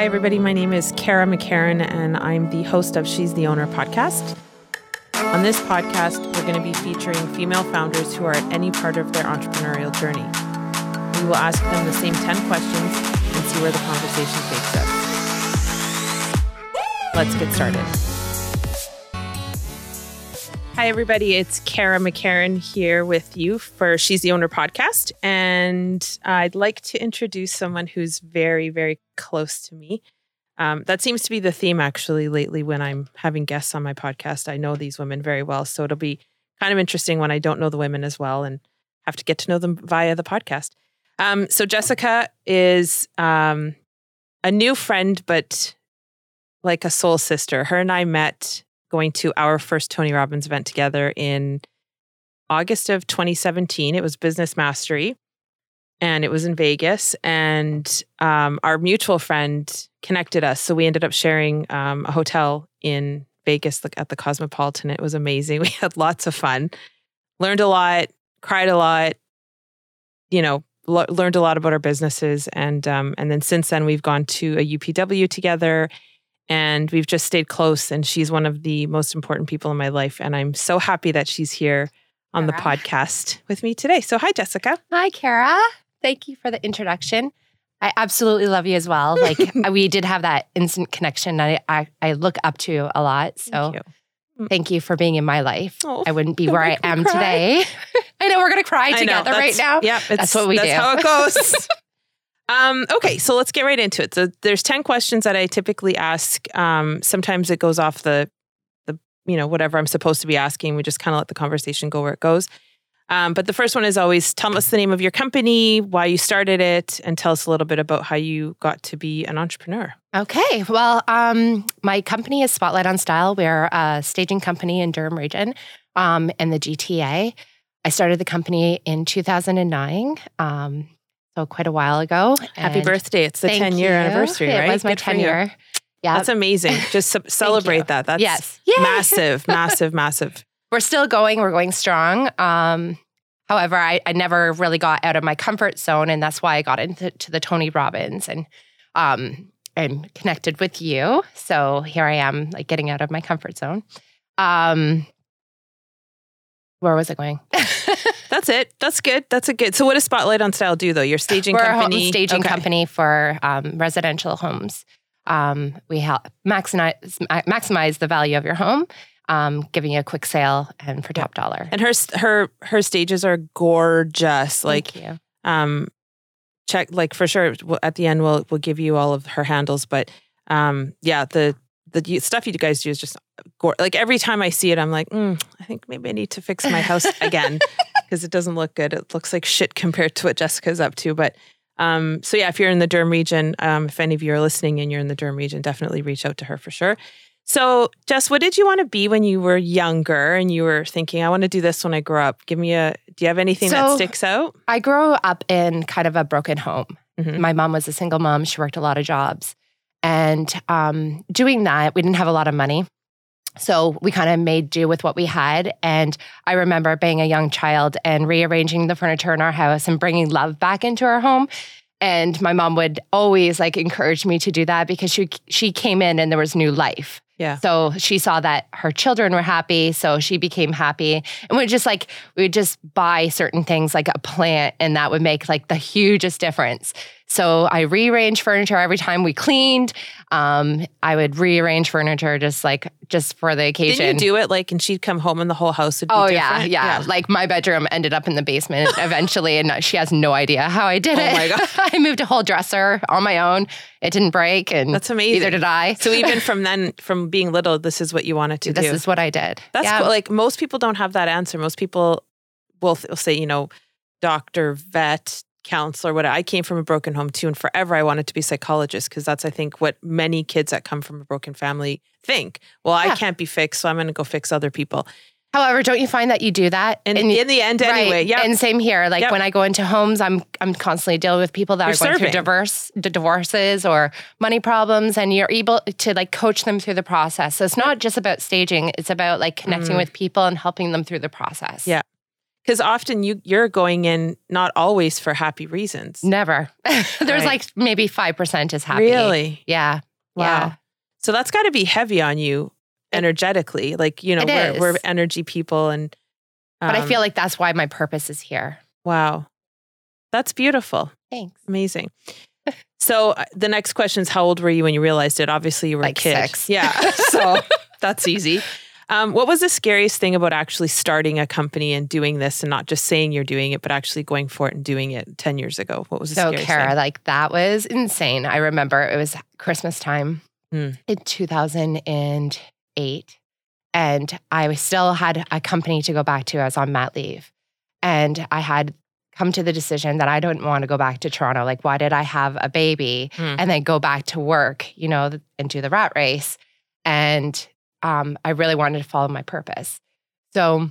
Hi, everybody. My name is Kara McCarran, and I'm the host of She's the Owner podcast. On this podcast, we're going to be featuring female founders who are at any part of their entrepreneurial journey. We will ask them the same 10 questions and see where the conversation takes us. Let's get started. Hi, everybody. It's Kara McCarran here with you for She's the Owner podcast. And I'd like to introduce someone who's very, very close to me. Um, that seems to be the theme actually lately when I'm having guests on my podcast. I know these women very well. So it'll be kind of interesting when I don't know the women as well and have to get to know them via the podcast. Um, so Jessica is um, a new friend, but like a soul sister. Her and I met going to our first Tony Robbins event together in August of 2017. It was Business Mastery and it was in Vegas. And um, our mutual friend connected us. So we ended up sharing um, a hotel in Vegas at the Cosmopolitan. It was amazing. We had lots of fun, learned a lot, cried a lot, you know, learned a lot about our businesses. And, um, and then since then, we've gone to a UPW together and we've just stayed close and she's one of the most important people in my life and i'm so happy that she's here on Kara. the podcast with me today. So hi jessica. Hi kara. Thank you for the introduction. I absolutely love you as well. Like we did have that instant connection I, I, I look up to you a lot so thank you, mm. thank you for being in my life. Oh, i wouldn't be where i am cry. today. I know we're gonna cry together right now. yeah that's what we that's do. that's how it goes Um, okay, so let's get right into it. So there's 10 questions that I typically ask. Um, sometimes it goes off the the you know whatever I'm supposed to be asking. We just kind of let the conversation go where it goes. Um, but the first one is always tell us the name of your company, why you started it, and tell us a little bit about how you got to be an entrepreneur. Okay. Well, um, my company is Spotlight on Style. We're a staging company in Durham region um, and the GTA. I started the company in 2009. Um, so quite a while ago. Happy birthday. It's the 10 year anniversary, right? It was my 10 year. Yeah. That's amazing. Just celebrate that. That's yes. massive, massive, massive. We're still going. We're going strong. Um, however, I, I never really got out of my comfort zone. And that's why I got into the Tony Robbins and um, I'm connected with you. So here I am, like getting out of my comfort zone. Um, where was I going? That's it. That's good. That's a good. So, what does Spotlight on Style do, though? Your staging We're company, a staging okay. company for um, residential homes. Um, we help maximize maximize the value of your home, um, giving you a quick sale and for top dollar. And her her her stages are gorgeous. Like, Thank you. Um, check like for sure. At the end, we'll we'll give you all of her handles, but um, yeah, the the stuff you guys do is just like every time I see it, I'm like, mm, I think maybe I need to fix my house again because it doesn't look good. It looks like shit compared to what Jessica's up to. But um, so yeah, if you're in the Durham region, um, if any of you are listening and you're in the Durham region, definitely reach out to her for sure. So, Jess, what did you want to be when you were younger and you were thinking, I want to do this when I grow up? Give me a, do you have anything so that sticks out? I grew up in kind of a broken home. Mm-hmm. My mom was a single mom. She worked a lot of jobs. And um, doing that, we didn't have a lot of money. So we kind of made do with what we had. And I remember being a young child and rearranging the furniture in our house and bringing love back into our home. And my mom would always like encourage me to do that because she she came in and there was new life. Yeah. So she saw that her children were happy, so she became happy. And we just like we would just buy certain things like a plant and that would make like the hugest difference. So I rearranged furniture every time we cleaned. Um, I would rearrange furniture just like just for the occasion. Did you do it like, and she'd come home and the whole house would be oh different? yeah, yeah, yeah. Like my bedroom ended up in the basement eventually, and she has no idea how I did oh it. Oh my god! I moved a whole dresser on my own. It didn't break, and that's amazing. Neither did I. so even from then, from being little, this is what you wanted to this do. This is what I did. That's yeah. cool. Like most people don't have that answer. Most people will, will say, you know, doctor, vet, counselor, what I came from a broken home too, and forever I wanted to be a psychologist because that's I think what many kids that come from a broken family think. Well, yeah. I can't be fixed, so I'm going to go fix other people. However, don't you find that you do that? And in, in the end, anyway, right. yeah. And same here. Like yep. when I go into homes, I'm I'm constantly dealing with people that you're are going serving. through diverse divorces or money problems, and you're able to like coach them through the process. So it's not just about staging; it's about like connecting mm. with people and helping them through the process. Yeah, Because often you you're going in not always for happy reasons. Never. There's Right. like maybe 5% is happy. Really? Yeah. Wow. Yeah. So that's got to be heavy on you energetically. Like, you know, we're, we're energy people and But I um, feel like that's why my purpose is here. wow. That's beautiful. Thanks. Amazing. So uh, the next question is how old were you when you realized it? Obviously you were Like a kid. six. Yeah. So that's easy. Um, what was the scariest thing about actually starting a company and doing this and not just saying you're doing it, but actually going for it and doing it 10 years ago? What was the So, scariest Kara, thing? like that was insane. I remember it was Christmas time Hmm. in 2008. And I was still had a company to go back to. I was on mat leave. And I had come to the decision that I don't want to go back to Toronto. Like, why did I have a baby Hmm. and then go back to work, you know, and do the rat race? And um, I really wanted to follow my purpose. So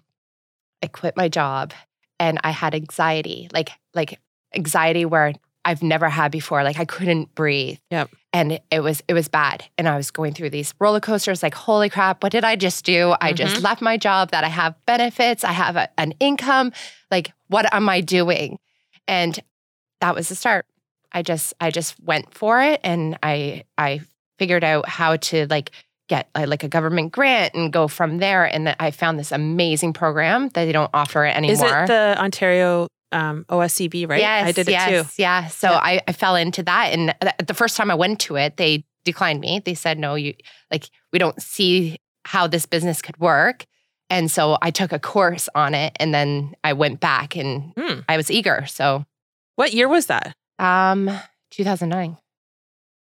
I quit my job and I had anxiety, like like anxiety where I've never had before. Like I couldn't breathe. Yep. And it was it was bad. And I was going through these roller coasters like, holy crap, what did I just do? I just Mhm. left my job that I have benefits, I have a, an income. Like, what am I doing? And that was the start. I just I just went for it and I I figured out how to like get uh, like a government grant and go from there. And then I found this amazing program that they don't offer it anymore. Is it the Ontario um, OSCB, right? Yes, I did it yes, too. Yeah. So Yeah. I, I fell into that. And th- the first time I went to it, they declined me. They said, no, you like, we don't see how this business could work. And so I took a course on it and then I went back and Hmm. I was eager. So What year was that? um 2009.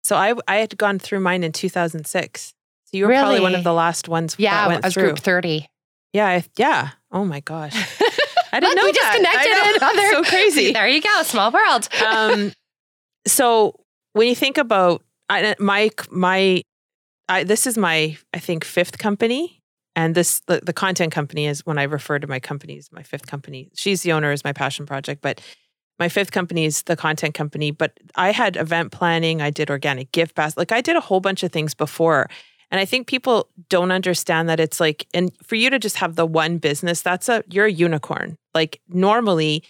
So I I had gone through mine in 2006. You were probably one of the last ones Yeah, that I went was through. group 30. Yeah, I, yeah. Oh my gosh. I didn't Look, know we just connected I know. in other- So crazy. There you go. Small world. um, so when you think about I, my my, I, this is my I think fifth company, and this the, the content company is when I refer to my company as my fifth company. She's the owner, is my passion project, but my fifth company is the content company. But I had event planning, I did organic gift basket, like I did a whole bunch of things before. And I think people don't understand that it's like, and for you to just have the one business, that's a you're a unicorn. Like normally,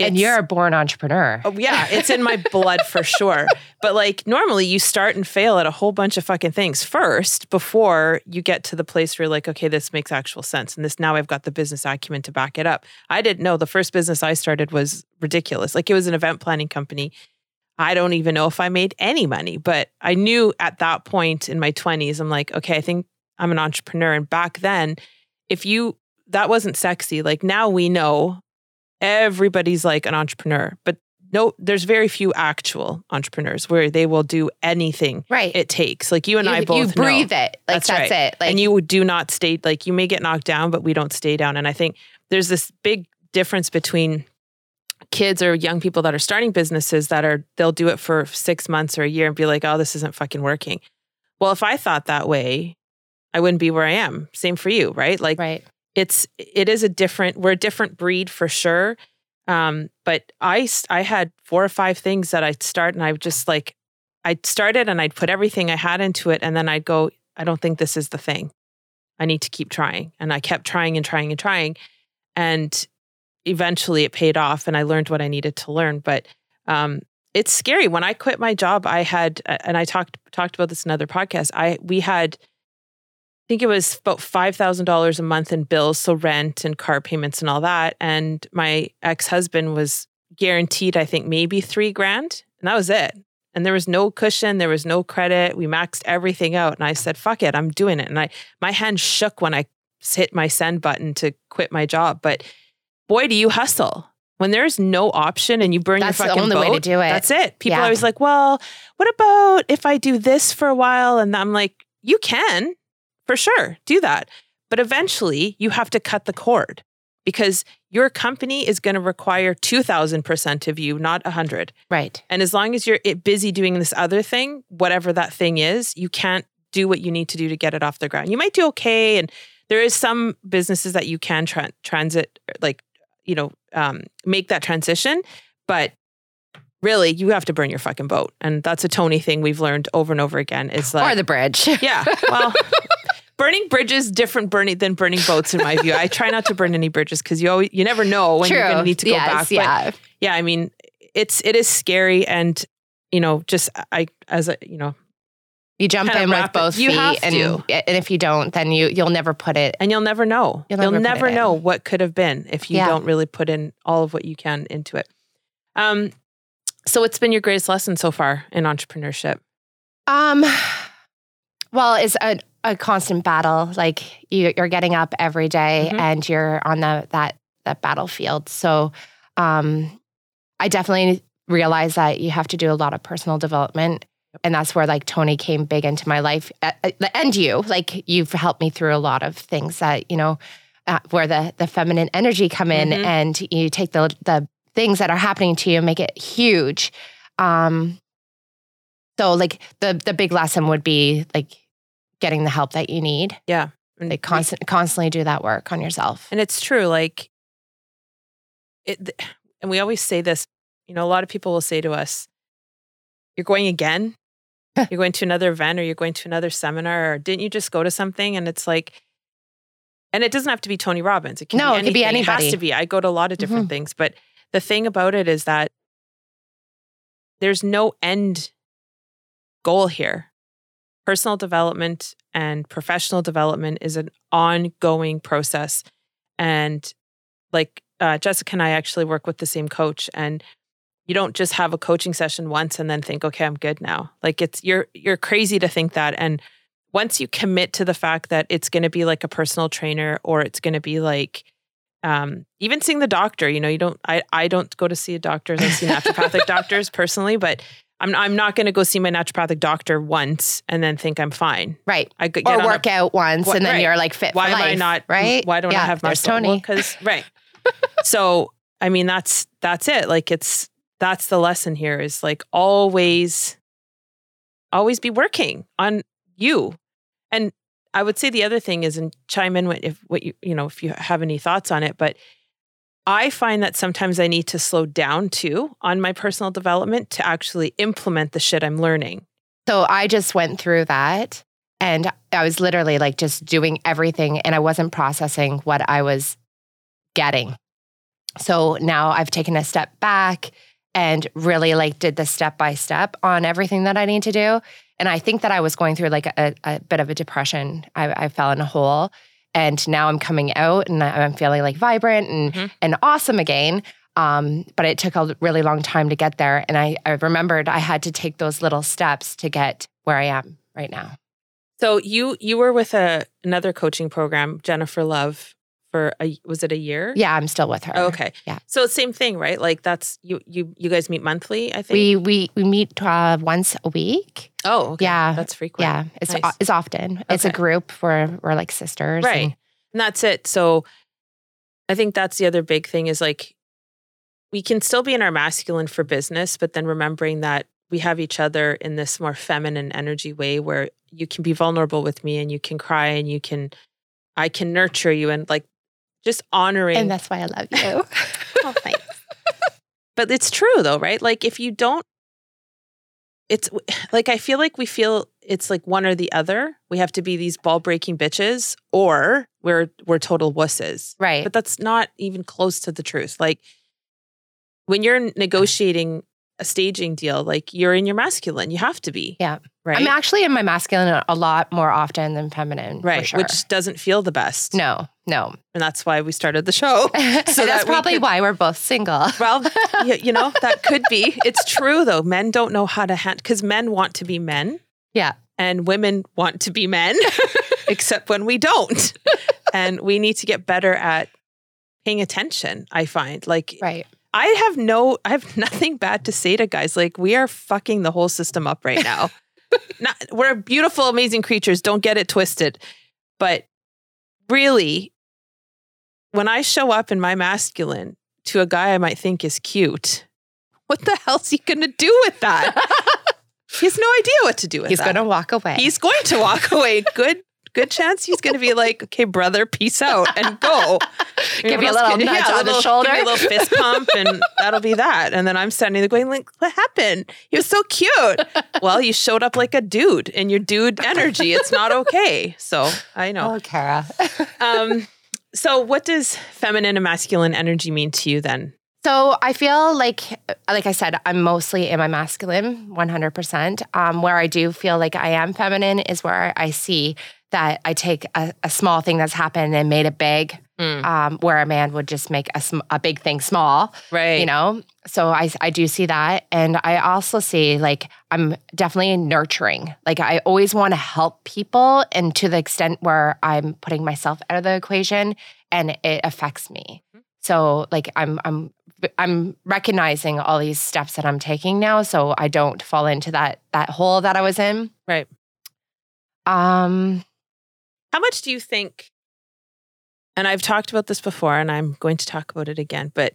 and you're a born entrepreneur. Oh, yeah, it's in my blood for sure. But like normally you start and fail at a whole bunch of fucking things first before you get to the place where you're like, okay, this makes actual sense. And this now I've got the business acumen to back it up. I didn't know the first business I started was ridiculous. Like it was an event planning company. I don't even know if I made any money, but I knew at that point in my 20s, I'm like, okay, I think I'm an entrepreneur. And back then, if you, that wasn't sexy. Like now we know everybody's like an entrepreneur, but no, there's very few actual entrepreneurs where they will do anything right. it takes. Like you and you, I both you breathe know. it. Like That's that's, right. it. Like and you do not stay like you may get knocked down, but we don't stay down. And I think there's this big difference between kids or young people that are starting businesses that are they'll do it for six months or a year and be like, oh, this isn't fucking working. Well, if I thought that way, I wouldn't be where I am. Same for you, right? Like right. it's it is a different we're a different breed for sure um but I I had four or five things that i'd start and i would just like i'd started and i'd put everything i had into it and then i'd go i don't think this is the thing i need to keep trying and i kept trying and trying and trying and eventually it paid off and i learned what i needed to learn but um it's scary when i quit my job i had and i talked talked about this in another podcast i we had I think it was about five thousand dollars a month in bills, so rent and car payments and all that. And my ex husband was guaranteed, I think, maybe three grand, and that was it. And there was no cushion, there was no credit. We maxed everything out, and I said, "Fuck it, I'm doing it." And I, my hand shook when I hit my send button to quit my job. But boy, do you hustle when there's no option and you burn That's your the fucking only boat. way to do it. That's it. People Yeah. are always like, "Well, what about if I do this for a while?" And I'm like, "You can." for sure do that but eventually you have to cut the cord because your company is going to require 2000% of you not 100 Right. and as long as you're busy doing this other thing whatever that thing is you can't do what you need to do to get it off the ground you might do okay and there is some businesses that you can tra- transit like you know um, make that transition but really you have to burn your fucking boat and that's a tony thing we've learned over and over again is like or the bridge. yeah. Well, burning bridges different burning than burning boats in my view. I try not to burn any bridges because you always you never know when True. you're going to need to go yes, back. Yeah. But yeah, I mean, it's it is scary, and you know, just I as a you know, you jump in with it- both you feet, and to. and if you don't, then you you'll never put it. and you'll never know. You'll You'll, never put never it in. know what could have been if you Yeah. don't really put in all of what you can into it. Um, so what's been your greatest lesson so far in entrepreneurship? Um, well, it's a, a constant battle. Like you, you're getting up every day Mhm. and you're on the that that battlefield. So, um, I definitely realize that you have to do a lot of personal development. And that's where like Tony came big into my life, Uh, uh, and you like you've helped me through a lot of things that you know, uh, where the the feminine energy come in, Mhm. and you take the the things that are happening to you, and make it huge. Um, so like the the big lesson would be like getting the help that you need. Yeah and Like constant constantly do that work on yourself. And it's true. Like it, th- and we always say this. You know, a lot of people will say to us, "You're going again. you're going to another event, or you're going to another seminar, or didn't you just go to something?" And it's like, and it doesn't have to be Tony Robbins. It can No, be it could be anything. It has to be. I go to a lot of different things, but the thing about it is that there's no end goal here. Personal development and professional development is an ongoing process. And like uh, Jessica and I actually work with the same coach, and you don't just have a coaching session once and then think, okay, I'm good now. Like it's you're you're crazy to think that. And once you commit to the fact that it's going to be like a personal trainer or it's going to be like um, even seeing the doctor, you know, you don't, I, I don't go to see a doctor. I see naturopathic doctors personally, but I'm, I'm not going to go see my naturopathic doctor once and then think I'm fine. Right. I could Or get on a- out once Wha- and then right. you're like fit why for am life. I not right? Why don't I have muscle? Tony. Because right. so I mean, that's that's it. Like it's that's the lesson here is like always, always be working on you. And I would say the other thing is, and chime in if what you you know if you have any thoughts on it, but. I find that sometimes I need to slow down too on my personal development to actually implement the shit I'm learning. So I just went through that and I was literally like just doing everything and I wasn't processing what I was getting. So now I've taken a step back and really like did the step by step on everything that I need to do. And I think that I was going through like a, a bit of a depression. I, I fell in a hole and now I'm coming out and I'm feeling like vibrant and, Mhm. and awesome again. Um, but it took a really long time to get there. And I, I remembered I had to take those little steps to get where I am right now. So you you were with a another coaching program, Jennifer Love, for a was it a year? Yeah, I'm still with her. Oh, okay. Yeah. So same thing, right? Like that's you you you guys meet monthly, I think. We we we meet uh, once a week. oh, okay. Yeah. That's frequent. Yeah, it's Nice. it's often. It's a group where we're like sisters. Right. and- And that's it. So I think that's the other big thing is like we can still be in our masculine for business, but then remembering that we have each other in this more feminine energy way where you can be vulnerable with me and you can cry and you can I can nurture you and like just honoring and that's why I love you. Oh, thanks. but it's true though, right? Like if you don't, it's like I feel like we feel it's like one or the other. We have to be these ball breaking bitches, or we're we're total wusses. right. But that's not even close to the truth. Like when you're negotiating a staging deal, like you're in your masculine. You have to be. Yeah. Right. I'm actually in my masculine a lot more often than feminine. right. sure. Which doesn't feel the best. no, no. And that's why we started the show. so that that's we probably could- why we're both single. Well, you, you know, that could be. It's true though. Men don't know how to handle because men want to be men. Yeah. And women want to be men, except when we don't. and we need to get better at paying attention, I find. Like Right. I have no I have nothing bad to say to guys. Like we are fucking the whole system up right now. Not, we're beautiful, amazing creatures. Don't get it twisted. But really, when I show up in my masculine to a guy I might think is cute, what the hell's he gonna do with that? he has no idea what to do with that. He's that. going to walk away. He's going to walk away. Good, good chance he's going to be like, "Okay, brother, peace out and go." give you a little nudge yeah, on little, the shoulder, give me a little fist pump, and that'll be that. And then I'm standing there going, "Like, what happened? He was so cute." well, you showed up like a dude, and your dude energy. It's not okay. So I know. Oh, Kara. um. So, what does feminine and masculine energy mean to you then? So I feel like, like I said, I'm mostly in my masculine, 100%. Um, where I do feel like I am feminine is where I see that I take a, a small thing that's happened and made it big, mm. um, where a man would just make a, a big thing small. Right. You know? So I, I do see that. And I also see like I'm definitely nurturing. Like I always want to help people. And to the extent where I'm putting myself out of the equation and it affects me. Mm. So like I'm I'm I'm recognizing all these steps that I'm taking now so I don't fall into that that hole that I was in. Right. Um how much do you think and I've talked about this before and I'm going to talk about it again, but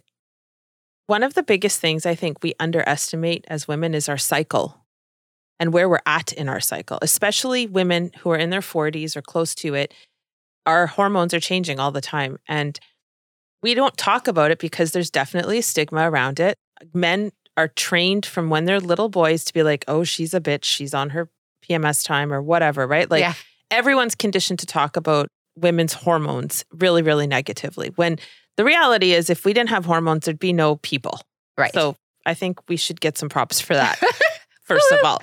one of the biggest things I think we underestimate as women is our cycle and where we're at in our cycle, especially women who are in their 40s or close to it. Our hormones are changing all the time and we don't talk about it because there's definitely a stigma around it. Men are trained from when they're little boys to be like, oh, she's a bitch. She's on her PMS time or whatever, right? Like yeah. Everyone's conditioned to talk about women's hormones really, really negatively. When the reality is, if we didn't have hormones, there'd be no people. Right. So I think we should get some props for that, first of all.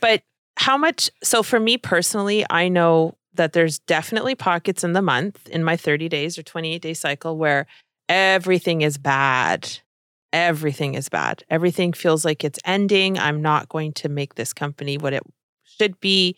But how much? So for me personally, I know that there's definitely pockets in the month in my 30 days or 28 day cycle where everything is bad. Everything is bad. Everything feels like it's ending. I'm not going to make this company what it should be.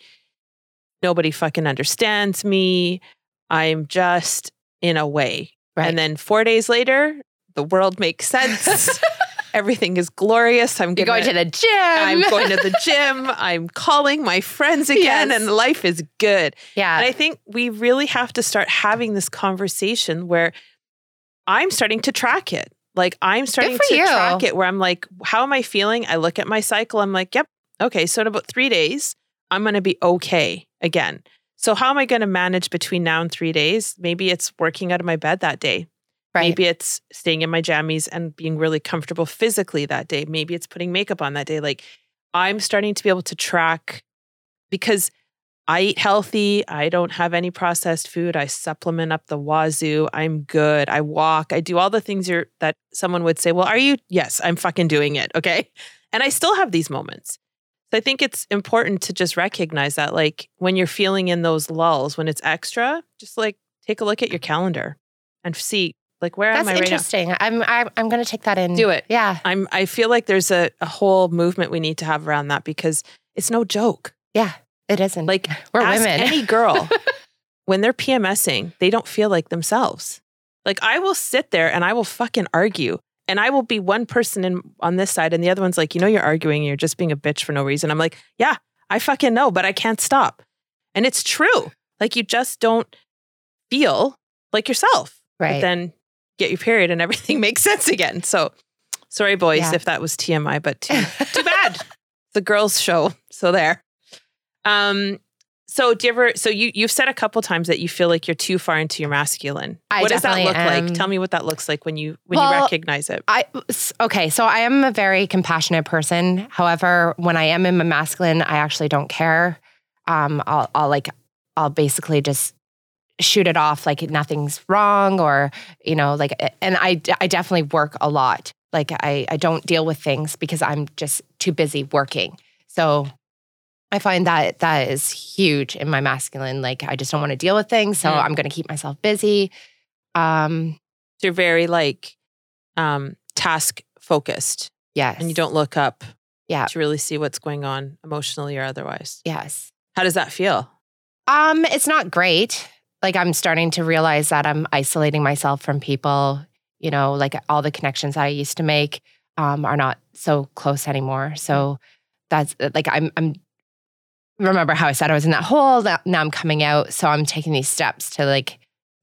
Nobody fucking understands me. I'm just in a way. Right. And then four days later, the world makes sense. Everything is glorious. I'm gonna, going to the gym. I'm going to the gym. I'm calling my friends again, yes. and life is good. Yeah. And I think we really have to start having this conversation where I'm starting to track it. Like I'm starting to you. track it where I'm like, how am I feeling? I look at my cycle. I'm like, yep, okay. So in about three days, I'm going to be okay again. So how am I going to manage between now and three days? Maybe it's working out of my bed that day. Right. Maybe it's staying in my jammies and being really comfortable physically that day. Maybe it's putting makeup on that day. Like I'm starting to be able to track because I eat healthy. I don't have any processed food. I supplement up the wazoo. I'm good. I walk. I do all the things you're that someone would say, "Well, are you?" Yes, I'm fucking doing it, okay? And I still have these moments. So I think it's important to just recognize that like when you're feeling in those lulls, when it's extra, just like take a look at your calendar and see like where That's am I right interesting. I'm I'm, I'm going to take that in. Do it. Yeah. I'm I feel like there's a, a whole movement we need to have around that because it's no joke. Yeah, it isn't. Like we're women. Any girl when they're PMSing, they don't feel like themselves. Like I will sit there and I will fucking argue. And I will be one person in on this side and the other one's like, you know, you're arguing, you're just being a bitch for no reason. I'm like, yeah, I fucking know, but I can't stop. And it's true. Like you just don't feel like yourself. Right. But then get your period and everything makes sense again. So sorry, boys, yeah. if that was TMI, but too, too bad. The girls' show. So there. Um, so do you ever so you you've said a couple times that you feel like you're too far into your masculine. I what does that look am. like? Tell me what that looks like when you when well, you recognize it. I okay, so I am a very compassionate person. However, when I am in my masculine, I actually don't care. Um, I'll I'll like I'll basically just shoot it off like nothing's wrong or you know like and i i definitely work a lot like i i don't deal with things because i'm just too busy working so i find that that is huge in my masculine like i just don't want to deal with things so mm. i'm going to keep myself busy um so you're very like um task focused yes and you don't look up yeah to really see what's going on emotionally or otherwise yes how does that feel um it's not great like I'm starting to realize that I'm isolating myself from people. You know, like all the connections that I used to make um, are not so close anymore. So that's uh, like I'm I'm remember how I said I was in that hole. Now, now I'm coming out, so I'm taking these steps to like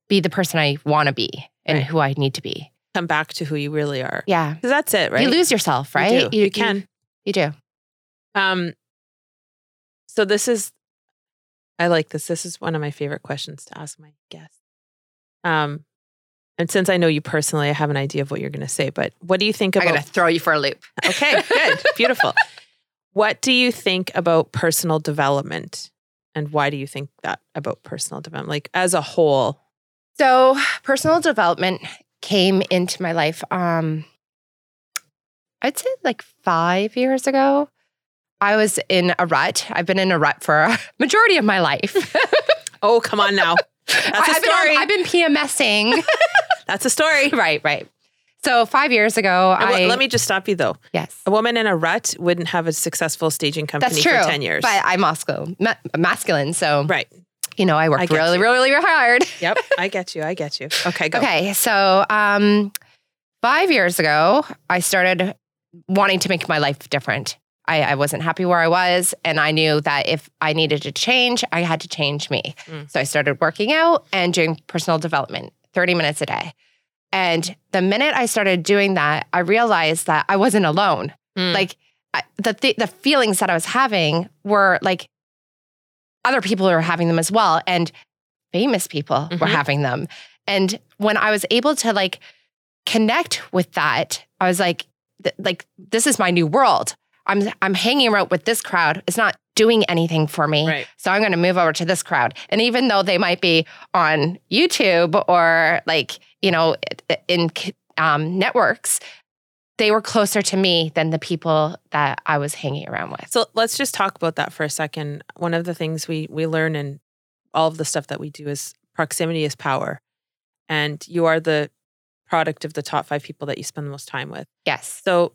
be the person I want to be and right. who I need to be. Come back to who you really are. Yeah, because that's it, right? You lose yourself, right? You, you, you can. You, you do. Um. So this is I like this. This is one of my favorite questions to ask my guests. Um, and since I know you personally, I have an idea of what you're going to say. But what do you think about? I'm going to throw you for a loop. Okay, good, beautiful. What do you think about personal development, and why do you think that about personal development, like as a whole? So, personal development came into my life. Um, I'd say like five years ago. I was in a rut. I've been in a rut for a majority of my life. oh, come on now. That's a I've story. Been, I've been PMSing. That's a story. right, right. So five years ago, I let me just stop you though. Yes, a woman in a rut wouldn't have a successful staging company That's true, for ten years. But I'm masculine, ma- masculine, so right. You know, I worked I really, you. really, really hard. Yep, I get you. I get you. Okay, go. Okay, so um, five years ago, I started wanting to make my life different. I, I, wasn't happy where I was. And I knew that if I needed to change, I had to change me. Mm. So I started working out and doing personal development 30 minutes a day. And the minute I started doing that, I realized that I wasn't alone. Mm. Like I, the, th- the feelings that I was having were like other people were having them as well. And famous people mm-hmm. were having them. And when I was able to like connect with that, I was like, th- like, this is my new world. I'm I'm hanging out with this crowd. It's not doing anything for me. Right. So I'm going to move over to this crowd. And even though they might be on YouTube or like, you know, in um, networks, they were closer to me than the people that I was hanging around with. So let's just talk about that for a second. One of the things we we learn in all of the stuff that we do is proximity is power. And you are the product of the top 5 people that you spend the most time with. Yes. So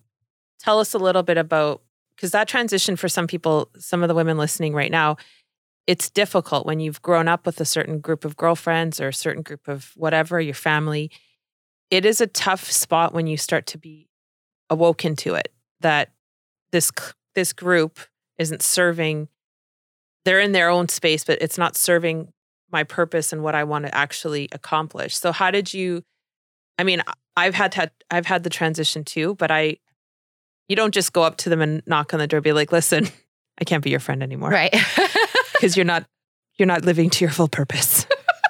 tell us a little bit about because that transition for some people, some of the women listening right now, it's difficult when you've grown up with a certain group of girlfriends or a certain group of whatever, your family. It is a tough spot when you start to be awoken to it that this this group isn't serving they're in their own space but it's not serving my purpose and what I want to actually accomplish. So how did you I mean, I've had had I've had the transition too, but I you don't just go up to them and knock on the door be like, "Listen, I can't be your friend anymore." Right. Because you're not you're not living to your full purpose.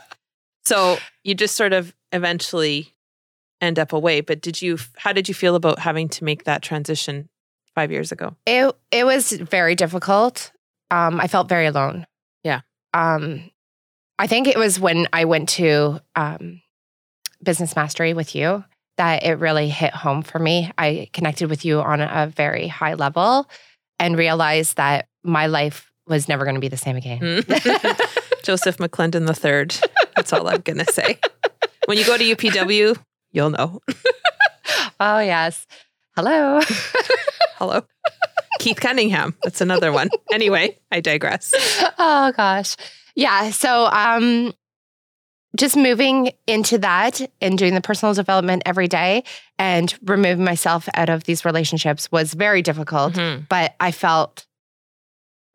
so, you just sort of eventually end up away, but did you how did you feel about having to make that transition 5 years ago? It it was very difficult. Um I felt very alone. Yeah. Um I think it was when I went to um business mastery with you that it really hit home for me. I connected with you on a very high level and realized that my life was never going to be the same again. Mm. Joseph McClendon III. That's all I'm going to say. When you go to UPW, you'll know. oh, yes. Hello. Hello. Keith Cunningham. That's another one. Anyway, I digress. Oh, gosh. Yeah. So, um, just moving into that and doing the personal development every day and removing myself out of these relationships was very difficult. Mm-hmm. But I felt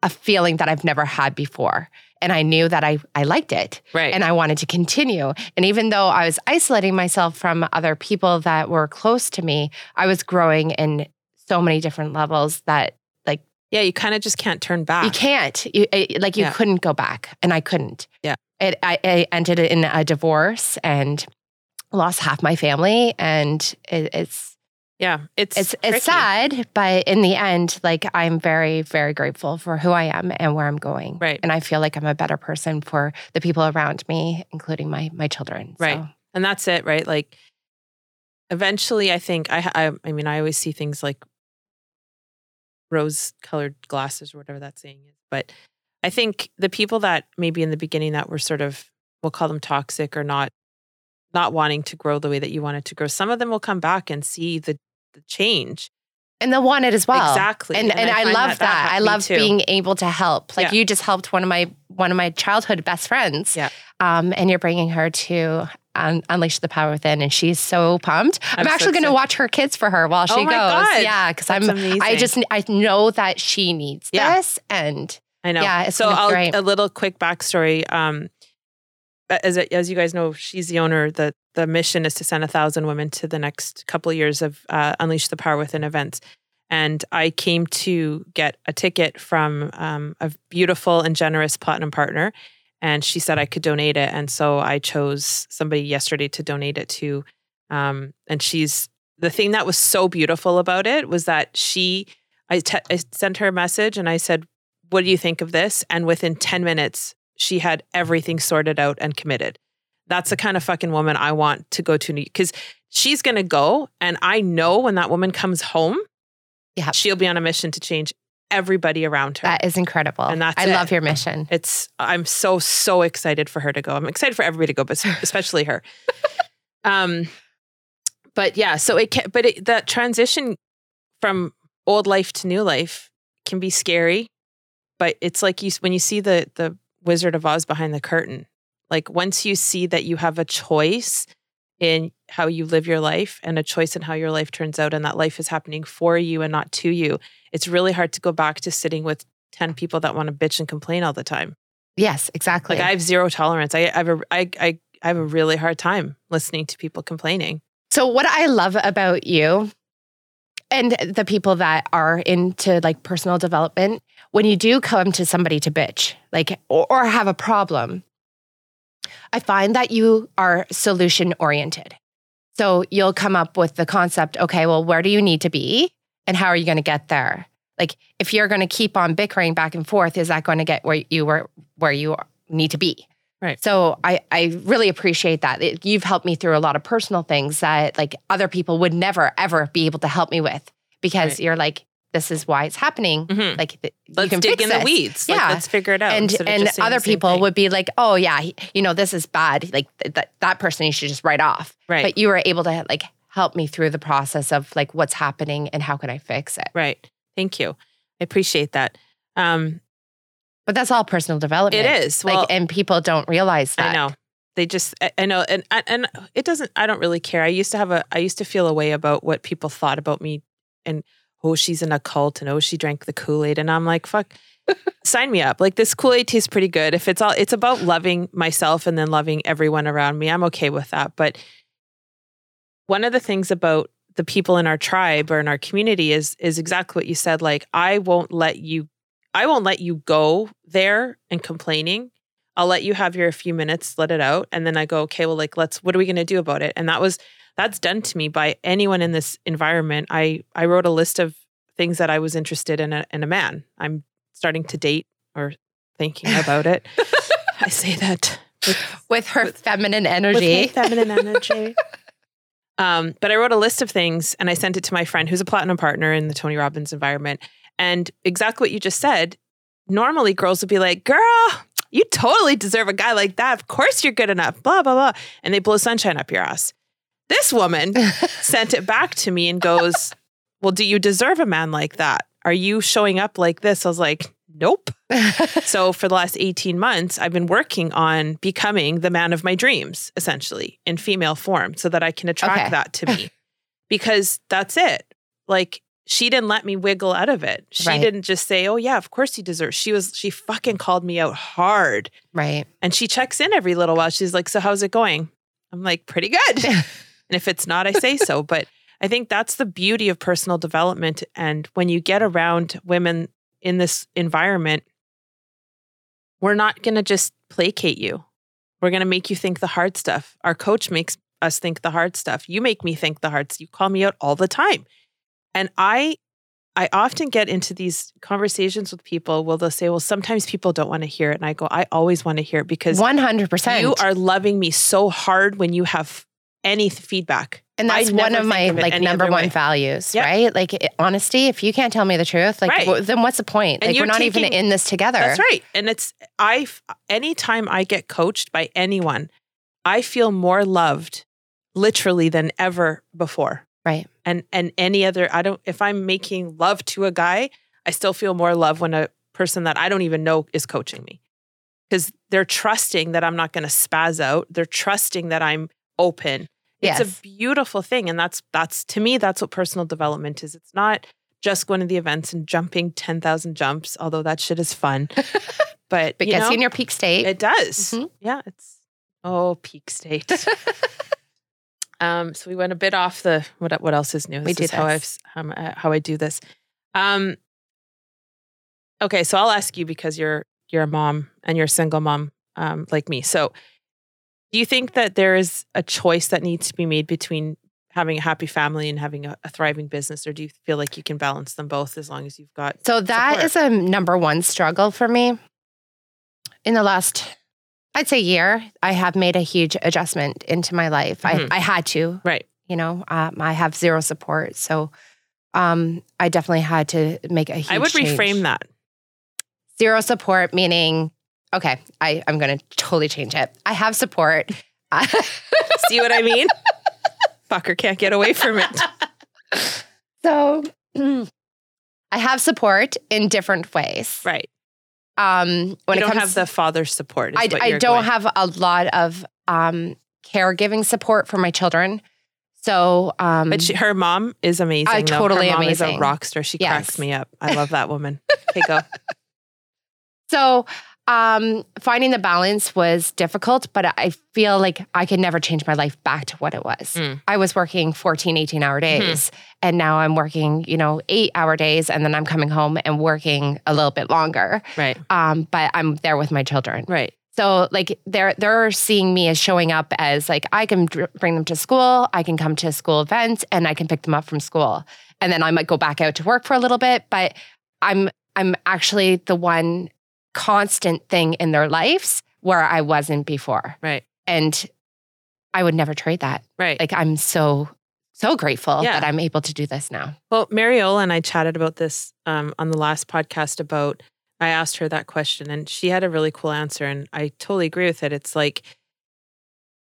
a feeling that I've never had before. And I knew that I, I liked it. Right. And I wanted to continue. And even though I was isolating myself from other people that were close to me, I was growing in so many different levels that yeah, you kind of just can't turn back. You can't. You, eh, like you yeah. couldn't go back, and I couldn't. Yeah it, I, I ended in a divorce and lost half my family, and it, it's yeah, it's it's it's sad, but in the end, like I'm very very grateful for who I am and where I'm going. Right, and I feel like I'm a better person for the people around me, including my my children. Right, so. and that's it. Right, like eventually, I think I I, I mean I always see things like rose colored glasses or whatever that saying is, but I think the people that maybe in the beginning that were sort of we'll call them toxic or not not wanting to grow the way that you wanted to grow, some of them will come back and see the, the change. And they'll want it as well. Exactly. And and, and I, I love that. that. I love being able to help. Like yeah. you just helped one of my one of my childhood best friends. Yeah. Um, and you're bringing her to Unleash the Power Within, and she's so pumped. I'm, I'm actually so going to watch her kids for her while she oh goes. God. Yeah, because I'm. Amazing. I just I know that she needs yeah. this, and I know. Yeah. so I'll, a little quick backstory. Um, as as you guys know, she's the owner. the The mission is to send a thousand women to the next couple of years of uh, Unleash the Power Within events. And I came to get a ticket from um, a beautiful and generous platinum partner. And she said I could donate it. And so I chose somebody yesterday to donate it to. Um, and she's the thing that was so beautiful about it was that she, I, te- I sent her a message and I said, What do you think of this? And within 10 minutes, she had everything sorted out and committed. That's the kind of fucking woman I want to go to because she's going to go. And I know when that woman comes home, yeah. she'll be on a mission to change everybody around her. That is incredible. And that's I it. love your mission. It's I'm so so excited for her to go. I'm excited for everybody to go, but especially her. um, but yeah, so it can. But it, that transition from old life to new life can be scary. But it's like you when you see the the Wizard of Oz behind the curtain. Like once you see that you have a choice in how you live your life and a choice in how your life turns out and that life is happening for you and not to you it's really hard to go back to sitting with 10 people that want to bitch and complain all the time. Yes exactly. Like i have zero tolerance. I, I have a I, I, I have a really hard time listening to people complaining. So what i love about you and the people that are into like personal development when you do come to somebody to bitch like or, or have a problem I find that you are solution oriented. So you'll come up with the concept okay, well, where do you need to be? And how are you going to get there? Like, if you're going to keep on bickering back and forth, is that going to get where you were, where you need to be? Right. So I, I really appreciate that. It, you've helped me through a lot of personal things that like other people would never ever be able to help me with because right. you're like, this is why it's happening. Mm-hmm. Like th- let's you can dig in this. the weeds. Like, yeah, let's figure it out. And and other people thing. would be like, oh yeah, you know this is bad. Like th- that that person you should just write off. Right. But you were able to like help me through the process of like what's happening and how can I fix it. Right. Thank you. I appreciate that. Um, but that's all personal development. It is. Well, like, and people don't realize that. I know. They just, I know, and and it doesn't. I don't really care. I used to have a. I used to feel a way about what people thought about me, and oh, she's in a cult and oh, she drank the Kool Aid. And I'm like, fuck, sign me up. Like this Kool Aid tastes pretty good. If it's all, it's about loving myself and then loving everyone around me. I'm okay with that. But one of the things about the people in our tribe or in our community is is exactly what you said. Like, I won't let you, I won't let you go there and complaining. I'll let you have your few minutes, let it out. And then I go, okay, well, like, let's, what are we going to do about it? And that was that's done to me by anyone in this environment. I I wrote a list of things that I was interested in a, in a man. I'm starting to date or thinking about it. I say that with, with her with, feminine energy. With feminine energy. um, but I wrote a list of things and I sent it to my friend who's a platinum partner in the Tony Robbins environment. And exactly what you just said. Normally, girls would be like, "Girl, you totally deserve a guy like that. Of course, you're good enough." Blah blah blah, and they blow sunshine up your ass. This woman sent it back to me and goes, Well, do you deserve a man like that? Are you showing up like this? I was like, Nope. so for the last 18 months, I've been working on becoming the man of my dreams, essentially in female form, so that I can attract okay. that to me. because that's it. Like, she didn't let me wiggle out of it. She right. didn't just say, "Oh yeah, of course you deserve." She was she fucking called me out hard. Right. And she checks in every little while. She's like, "So how's it going?" I'm like, "Pretty good." And if it's not, I say so. But I think that's the beauty of personal development. And when you get around women in this environment, we're not going to just placate you. We're going to make you think the hard stuff. Our coach makes us think the hard stuff. You make me think the hard stuff. You call me out all the time. And I I often get into these conversations with people where they'll say, well, sometimes people don't want to hear it. And I go, I always want to hear it because 100%. You are loving me so hard when you have any feedback. And that's one of my of like number one way. values, yep. right? Like it, honesty. If you can't tell me the truth, like right. then what's the point? And like we're not taking, even in this together. That's right. And it's I. Anytime I get coached by anyone, I feel more loved, literally, than ever before. Right. And and any other. I don't. If I'm making love to a guy, I still feel more love when a person that I don't even know is coaching me, because they're trusting that I'm not going to spaz out. They're trusting that I'm open. It's yes. a beautiful thing. And that's that's to me, that's what personal development is. It's not just going to the events and jumping 10,000 jumps, although that shit is fun. But it gets know, you in your peak state. It does. Mm-hmm. Yeah. It's oh, peak state. um, so we went a bit off the what what else is new? We this do is how I've um, uh, how I do this. Um okay, so I'll ask you because you're you're a mom and you're a single mom um, like me. So do you think that there is a choice that needs to be made between having a happy family and having a, a, thriving business, or do you feel like you can balance them both as long as you've got? So that support? is a number one struggle for me. In the last, I'd say year, I have made a huge adjustment into my life. Mm-hmm. I, I had to, right? You know, um, I have zero support, so um, I definitely had to make a huge. I would change. reframe that. Zero support meaning okay, I, I'm going to totally change it. I have support. See what I mean? Fucker can't get away from it. So I have support in different ways. Right. Um, when you don't it comes have the father's support. I, I don't going. have a lot of um, caregiving support for my children. So, um, but she, her mom is amazing. I though. totally her mom amazing. Is a rock star. She yes. cracks me up. I love that woman. Okay, go. So um, finding the balance was difficult, but I feel like I could never change my life back to what it was. Mm. I was working 14, 18 hour mm-hmm. days, mm-hmm. and now I'm working, you know, eight hour days, and then I'm coming home and working a little bit longer. Right. Um, but I'm there with my children. Right. So like they're they're seeing me as showing up as like I can bring them to school, I can come to school events, and I can pick them up from school, and then I might go back out to work for a little bit, but I'm I'm actually the one constant thing in their lives where I wasn't before. Right. And I would never trade that. Right. Like I'm so so grateful yeah. that I'm able to do this now. Well, Mariola and I chatted about this um, on the last podcast about I asked her that question and she had a really cool answer and I totally agree with it. It's like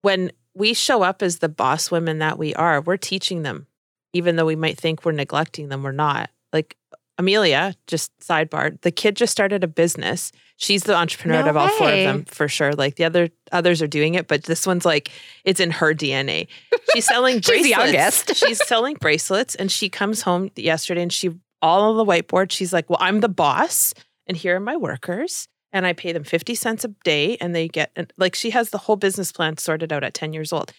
when we show up as the boss women that we are, we're teaching them even though we might think we're neglecting them, we're not. Like Amelia, just sidebar, the kid just started a business. She's the entrepreneur no of all way. four of them for sure. Like the other others are doing it, but this one's like it's in her DNA. She's selling bracelets. She's, She's selling bracelets and she comes home yesterday and she all on the whiteboard, she's like, Well, I'm the boss and here are my workers. And I pay them 50 cents a day and they get like she has the whole business plan sorted out at 10 years old.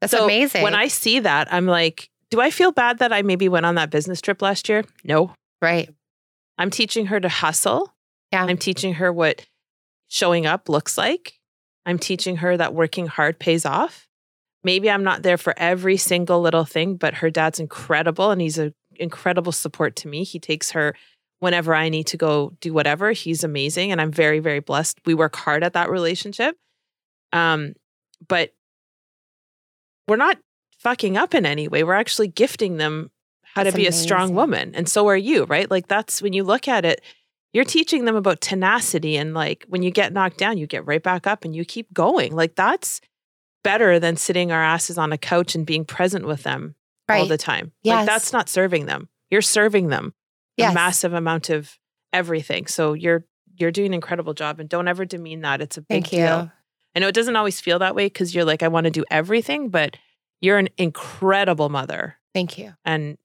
That's so amazing. When I see that, I'm like, do I feel bad that I maybe went on that business trip last year? No. Right. I'm teaching her to hustle. Yeah. I'm teaching her what showing up looks like. I'm teaching her that working hard pays off. Maybe I'm not there for every single little thing, but her dad's incredible and he's an incredible support to me. He takes her whenever I need to go do whatever. He's amazing and I'm very very blessed. We work hard at that relationship. Um but we're not fucking up in any way. We're actually gifting them how that's to be amazing. a strong woman. And so are you, right? Like that's when you look at it, you're teaching them about tenacity and like when you get knocked down, you get right back up and you keep going. Like that's better than sitting our asses on a couch and being present with them right. all the time. Yes. Like that's not serving them. You're serving them yes. a massive amount of everything. So you're you're doing an incredible job and don't ever demean that. It's a big Thank deal. You. I know it doesn't always feel that way because you're like, I want to do everything, but you're an incredible mother. Thank you. And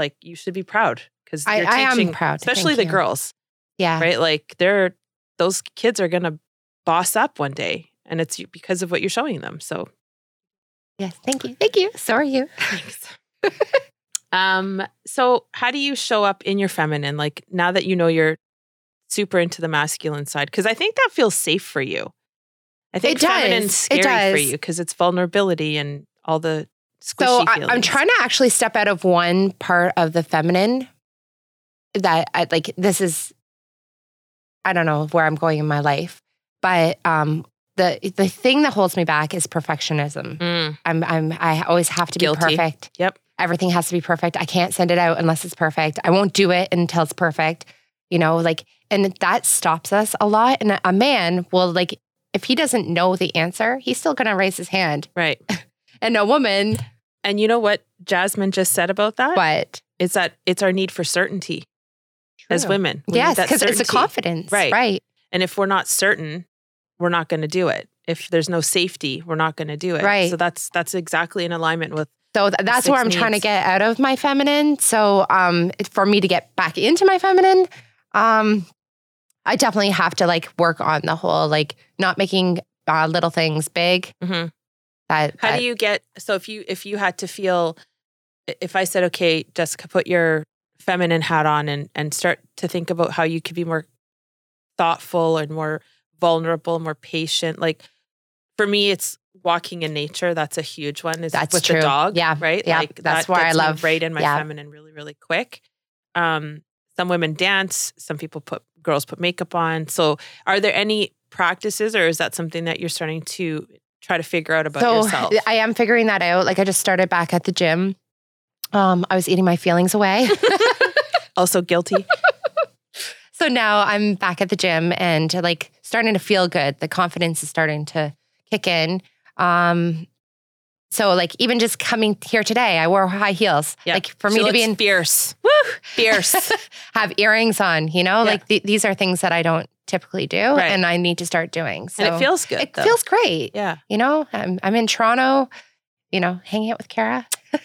like you should be proud because I, I, am proud, especially the you. girls. Yeah, right. Like they're those kids are gonna boss up one day, and it's because of what you're showing them. So, yes, thank you, thank you. So are you. Thanks. um. So, how do you show up in your feminine? Like now that you know you're super into the masculine side, because I think that feels safe for you. I think it feminine's does. scary for you because it's vulnerability and all the so I, am trying to actually step out of one part of the feminine that I, like this is I don't know where I'm going in my life, but um the the thing that holds me back is perfectionism. Mm. I'm I'm I always have to Guilty. be perfect. Yep. Everything has to be perfect. I can't send it out unless it's perfect. I won't do it until it's perfect. You know, like and that stops us a lot and a man will like if he doesn't know the answer, he's still going to raise his hand. Right. and a woman. And you know what Jasmine just said about that? What? Is that it's our need for certainty True. as women. We yes, because it's a confidence. Right. Right. And if we're not certain, we're not going to do it. If there's no safety, we're not going to do it. Right. So that's that's exactly in alignment with so th- that's where I'm needs. trying to get out of my feminine. So um for me to get back into my feminine, um I definitely have to like work on the whole like not making uh, little things big. Mm-hmm. That, How that, do you get so if you if you had to feel if I said okay Jessica put your feminine hat on and and start to think about how you could be more thoughtful and more vulnerable, more patient. Like for me, it's walking in nature. That's a huge one. Is That's with true. the dog. Yeah. Right. Yeah. Like That's that where I love- right in my yeah. feminine really, really quick. Um, some women dance, some people put girls put makeup on. So are there any practices or is that something that you're starting to try to figure out about so yourself? I am figuring that out. Like I just started back at the gym. Um, I was eating my feelings away. Also guilty. so now I'm back at the gym and like starting to feel good. The confidence is starting to kick in. Um, so like even just coming here today, I wore high heels. Yeah. Like for She me to be in fierce. woo, Fierce. have earrings on, you know, Yeah. like th- these are things that I don't typically do Right. and I need to start doing. So and it feels good. it though. feels great. yeah. You know, I'm, I'm in Toronto, you know, hanging out with Kara.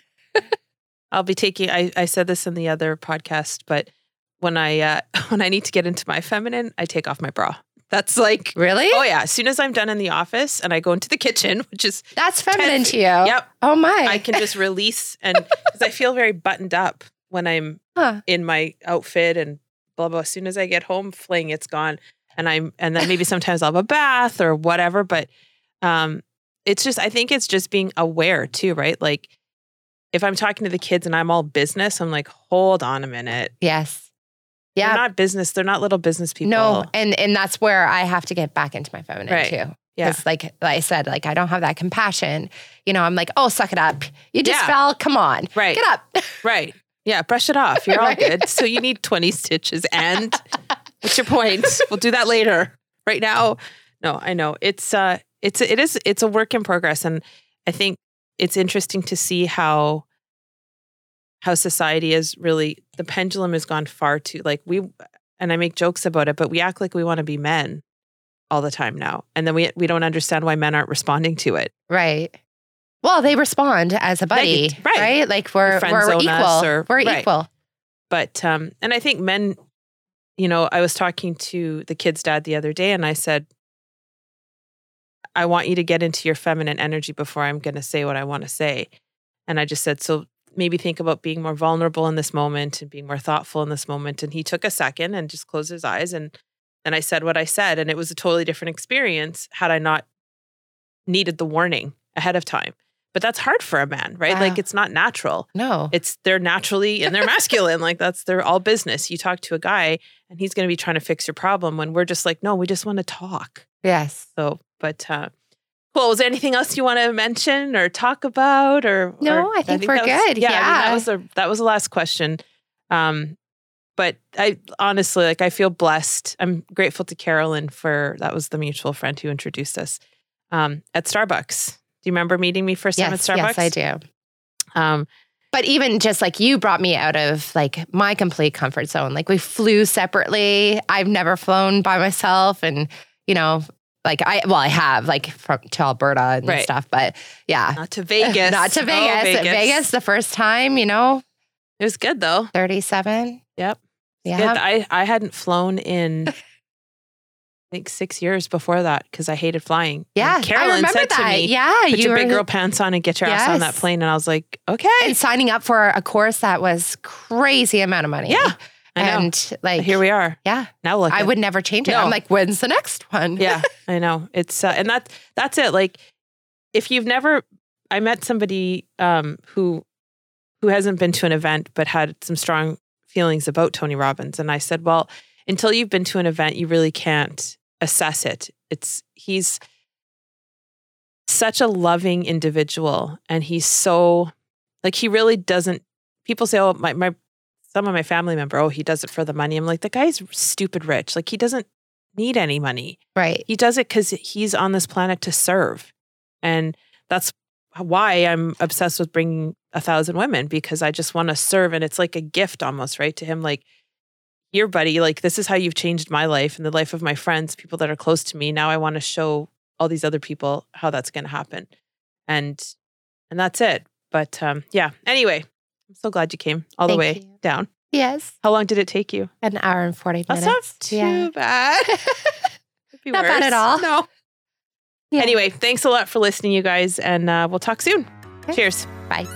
I'll be taking I, I said this in the other podcast, but when I uh when I need to get into my feminine, I take off my bra. That's like Really? oh yeah, as soon as I'm done in the office and I go into the kitchen, which is That's feminine feet. to you. yep, Oh my. I can just release and because I feel very buttoned up when I'm Huh. in my outfit and blah blah. As soon as I get home, fling, it's gone. And I'm and then maybe sometimes I'll have a bath or whatever. But um it's just I think it's just being aware too, right? Like if I'm talking to the kids and I'm all business, I'm like, hold on a minute. Yes. They're Yeah. not business. They're not little business people. No, and and that's where I have to get back into my feminine Right. too. Yeah. Because like, like I said, like I don't have that compassion. You know, I'm like, oh, suck it up. You just Yeah. fell. Come on, Right. get up. Right. Yeah. Brush it off. You're all Right. good. So you need 20 stitches. And what's your point? We'll do that later. Right now. No, I know. It's uh it's it is it's a work in progress. And I think it's interesting to see how how society is really the pendulum has gone far too like we and I make jokes about it, but we act like we want to be men all the time now. And then we we don't understand why men aren't responding to it. Right. Well, they respond as a buddy, Like, right. right. Like we're friend we're equal. or- we're right. equal. but um and i think men you know i was talking to the kid's dad the other day and i said i want you to get into your feminine energy before i'm going to say what i want to say. And i just said so maybe think about being more vulnerable in this moment and being more thoughtful in this moment. And he took a second and just closed his eyes and then i said what i said and it was a totally different experience had i not needed the warning ahead of time but that's hard for a man right? Wow. like it's not natural. No. it's they're naturally and they're masculine. Like that's they're all business. You talk to a guy and he's going to be trying to fix your problem when we're just like no we just want to talk. Yes. so but uh cool. Was there anything else you want to mention or talk about or No, or- I think we're was- good. yeah, I mean, that was the that was the last question. Um but i honestly like i feel blessed. I'm grateful to carolyn for that was the mutual friend who introduced us um at starbucks do you remember meeting me first time Yes. at starbucks Yes, I do. um But even just like you brought me out of like my complete comfort zone. Like we flew separately. I've never flown by myself and you know, like I well, I have like from to Alberta and Right. stuff, but yeah. not to vegas Not to Oh, Vegas. Vegas. the first time, you know, it was good though 37. Yep. Yeah. Good. I, I hadn't flown in I think six years before that because I hated flying. Yeah. And Carolyn I remember said that. to me, yeah. put you your big girl pants on and get your ass on that plane. And I was like, okay. and signing up for a course that was crazy amount of money. Yeah. And like Here we are. Yeah. Now look. I would never change it. No. I'm like, when's the next one? yeah, I know. It's uh, and that that's it. Like if you've never I met somebody um who who hasn't been to an event but had some strong feelings about Tony Robbins and I said, "Well, until you've been to an event, you really can't assess it. It's he's such a loving individual and he's so like he really doesn't people say, "Oh, my my some of my family member, oh, he does it for the money." I'm like, "The guy's stupid rich. Like he doesn't need any money." Right. He does it because he's on this planet to serve. And that's why I'm obsessed with bringing a thousand women because I just want to serve. And it's like a gift almost, right? To him, like, here, buddy, like, this is how you've changed my life and the life of my friends, people that are close to me. Now I want to show all these other people how that's going to happen. And, and that's it. But um, yeah, anyway, I'm so glad you came all the way you. down. Yes. How long did it take you? An hour and 40 That's minutes. not too yeah. bad. Not bad at all. No. Yeah. Anyway, thanks a lot for listening, you guys, and uh, we'll talk soon. Okay. Cheers. Bye.